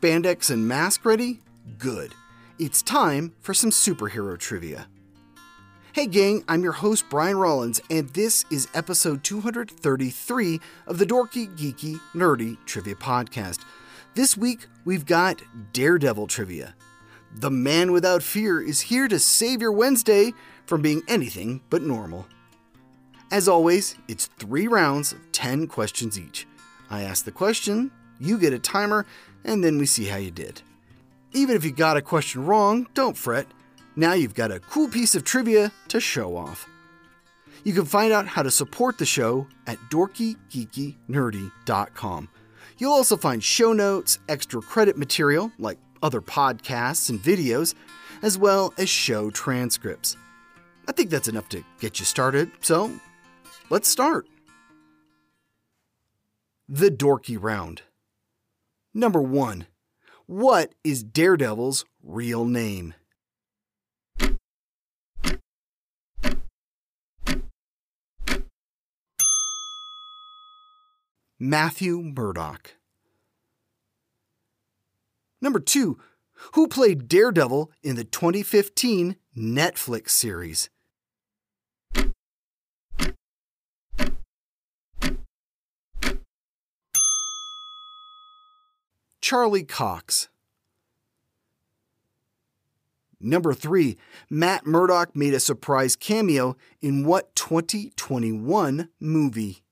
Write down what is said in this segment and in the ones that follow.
spandex and mask ready? Good. It's time for some superhero trivia. Hey, gang, I'm your host, Brian Rollins, and this is episode 233 of the Dorky, Geeky, Nerdy Trivia Podcast. This week, we've got Daredevil trivia. The man without fear is here to save your Wednesday from being anything but normal. As always, it's three rounds of 10 questions each. I ask the question, you get a timer, and then we see how you did. Even if you got a question wrong, don't fret. Now you've got a cool piece of trivia to show off. You can find out how to support the show at dorkygeekynerdy.com. You'll also find show notes, extra credit material like other podcasts and videos, as well as show transcripts. I think that's enough to get you started, so let's start. The Dorky Round. Number 1. What is Daredevil's real name? Matthew Murdock. Number 2. Who played Daredevil in the 2015 Netflix series? Charlie Cox. Number 3. Matt Murdock made a surprise cameo in what 2021 movie?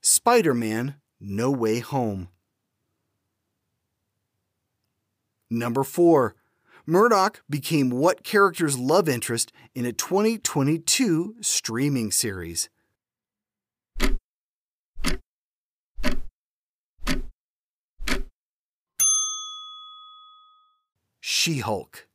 Spider Man No Way Home. Number 4. Murdock became what character's love interest in a 2022 streaming series? She Hulk.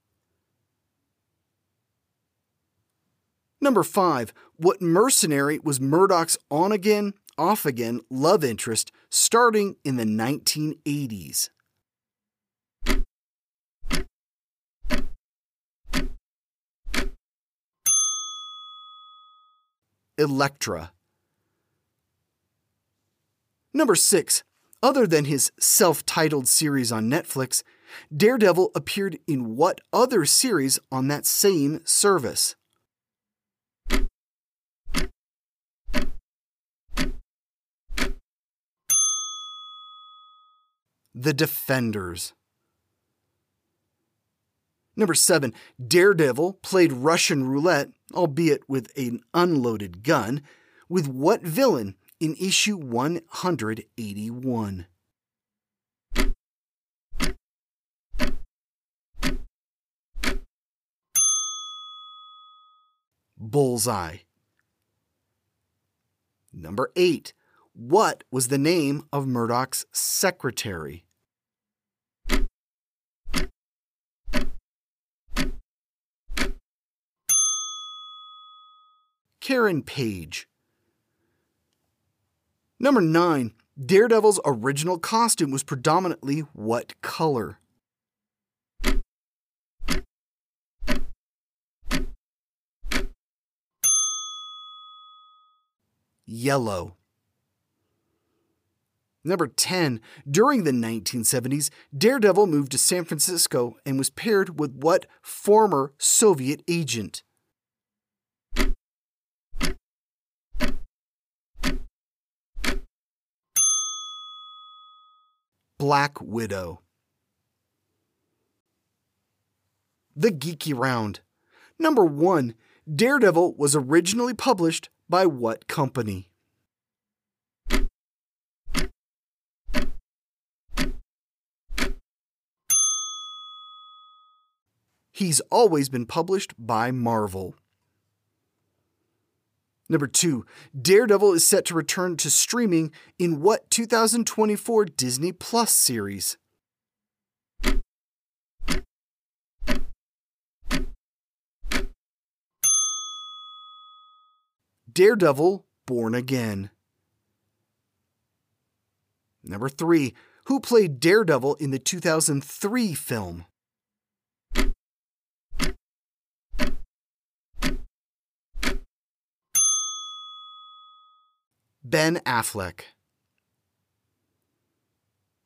Number 5. What mercenary was Murdock's on again, off again love interest starting in the 1980s? Elektra. Number 6. Other than his self titled series on Netflix, Daredevil appeared in what other series on that same service? The Defenders. Number 7. Daredevil played Russian roulette, albeit with an unloaded gun, with what villain in issue 181? Bullseye. Number 8. What was the name of Murdock's secretary? Karen Page. Number 9. Daredevil's original costume was predominantly what color? Yellow. Number 10. During the 1970s, Daredevil moved to San Francisco and was paired with what former Soviet agent? Black Widow. The Geeky Round. Number 1. Daredevil was originally published by what company? He's always been published by Marvel. Number two, Daredevil is set to return to streaming in what 2024 Disney Plus series? Daredevil Born Again. Number three, who played Daredevil in the 2003 film? Ben Affleck.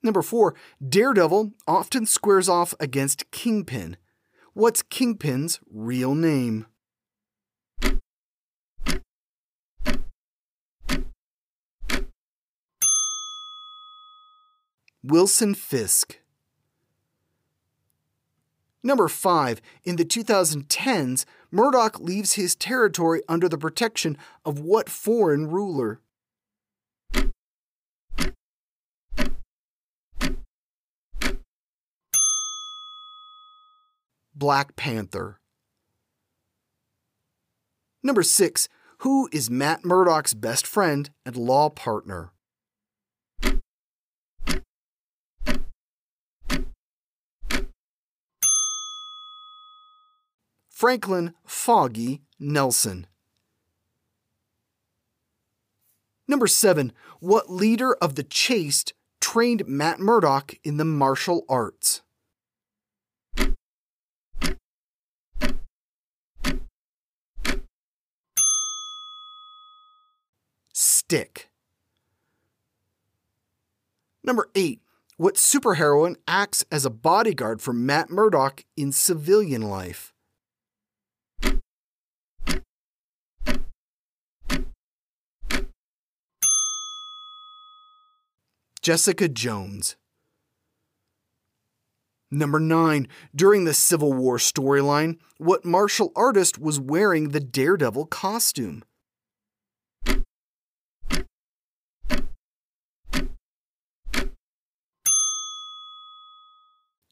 Number 4. Daredevil often squares off against Kingpin. What's Kingpin's real name? Wilson Fisk. Number 5. In the 2010s, Murdock leaves his territory under the protection of what foreign ruler? Black Panther. Number 6. Who is Matt Murdock's best friend and law partner? Franklin Foggy Nelson. Number 7. What leader of the Chaste trained Matt Murdock in the martial arts? Stick. Number 8. What superheroine acts as a bodyguard for Matt Murdock in civilian life? Jessica Jones. Number 9. During the Civil War storyline, what martial artist was wearing the Daredevil costume?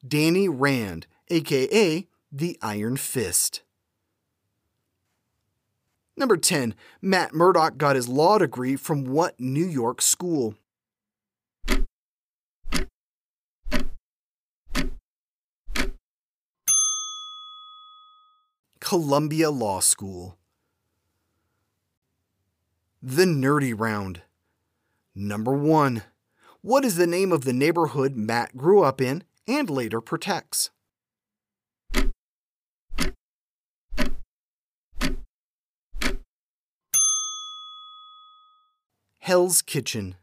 Danny Rand, aka the Iron Fist. Number 10. Matt Murdock got his law degree from what New York school? Columbia Law School. The Nerdy Round. Number 1. What is the name of the neighborhood Matt grew up in and later protects? Hell's Kitchen.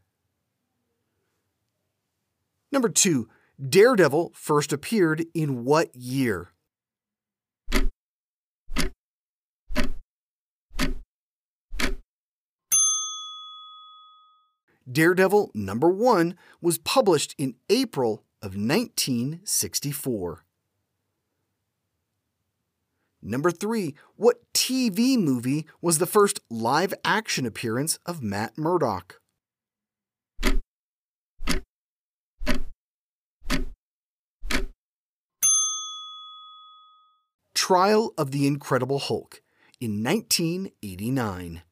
Number 2. Daredevil first appeared in what year? Daredevil number 1 was published in April of 1964. Number 3. What TV movie was the first live action appearance of Matt Murdock? Trial of the Incredible Hulk in 1989.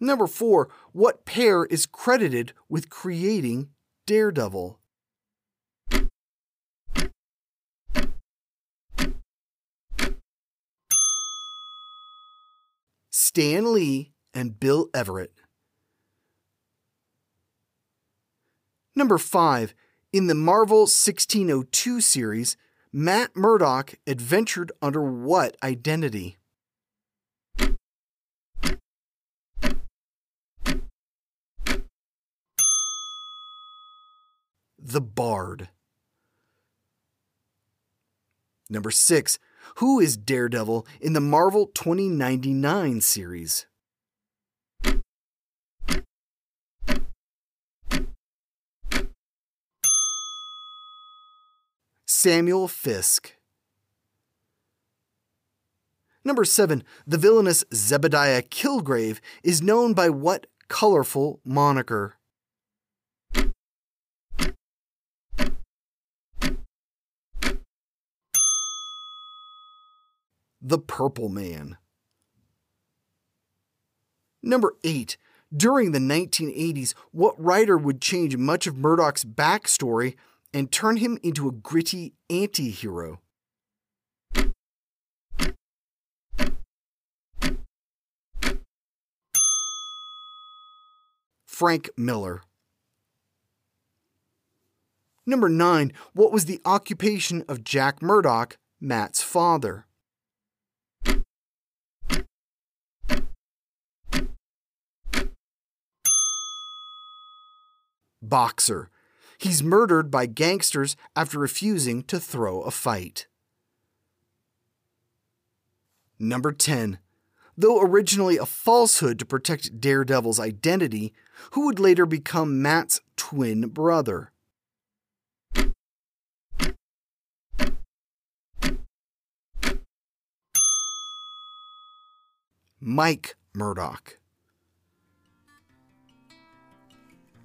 Number four, what pair is credited with creating Daredevil? Stan Lee and Bill Everett. Number 5. In the Marvel 1602 series, Matt Murdock adventured under what identity? The Bard. Number 6. Who is Daredevil in the Marvel 2099 series? Samuel Fisk. Number 7. The villainous Zebediah Killgrave is known by what colorful moniker? The Purple Man. Number 8. During the 1980s, what writer would change much of Murdock's backstory and turn him into a gritty anti hero? Frank Miller. Number 9. What was the occupation of Jack Murdock, Matt's father? Boxer. He's murdered by gangsters after refusing to throw a fight. Number 10. Though originally a falsehood to protect Daredevil's identity, who would later become Matt's twin brother. Mike Murdock.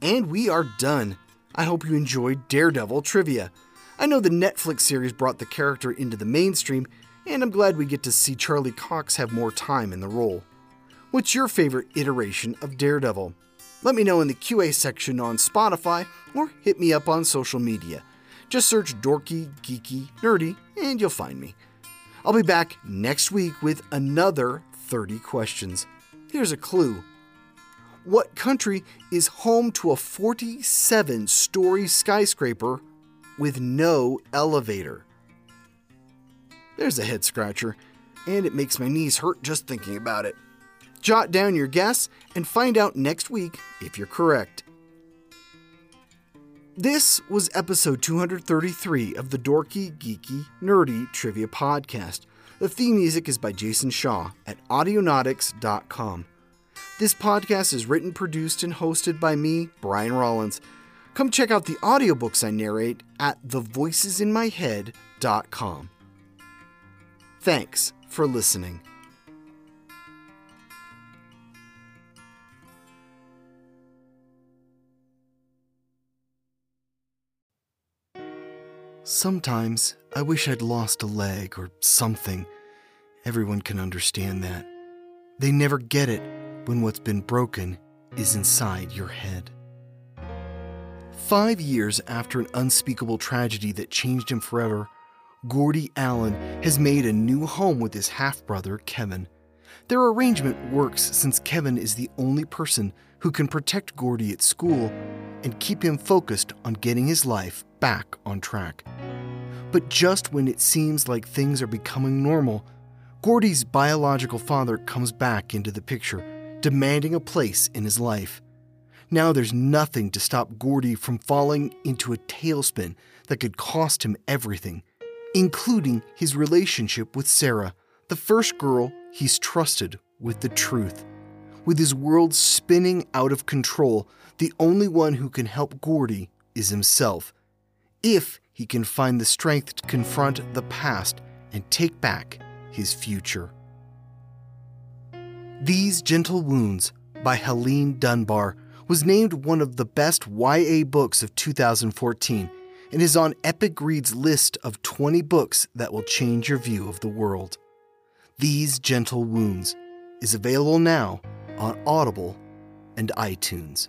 And we are done. I hope you enjoyed Daredevil trivia. I know the Netflix series brought the character into the mainstream, and I'm glad we get to see Charlie Cox have more time in the role. What's your favorite iteration of Daredevil? Let me know in the QA section on Spotify or hit me up on social media. Just search dorky, geeky, nerdy, and you'll find me. I'll be back next week with another 30 questions. Here's a clue What country is home to a 47 story skyscraper with no elevator? There's a head scratcher, and it makes my knees hurt just thinking about it. Jot down your guess and find out next week if you're correct. This was episode 233 of the Dorky, Geeky, Nerdy Trivia Podcast. The theme music is by Jason Shaw at Audionautix.com. This podcast is written, produced, and hosted by me, Brian Rollins. Come check out the audiobooks I narrate at thevoicesinmyhead.com. Thanks for listening. Sometimes I wish I'd lost a leg or something. Everyone can understand that. They never get it when what's been broken is inside your head. Five years after an unspeakable tragedy that changed him forever, Gordy Allen has made a new home with his half brother, Kevin. Their arrangement works since Kevin is the only person who can protect Gordy at school and keep him focused on getting his life back on track. But just when it seems like things are becoming normal, Gordy's biological father comes back into the picture, demanding a place in his life. Now there's nothing to stop Gordy from falling into a tailspin that could cost him everything including his relationship with Sarah, the first girl he's trusted with the truth. With his world spinning out of control, the only one who can help Gordy is himself. If he can find the strength to confront the past and take back his future. These Gentle Wounds by Helene Dunbar was named one of the best YA books of 2014 and is on Epic Reads' list of 20 books that will change your view of the world. These Gentle Wounds is available now on Audible and iTunes.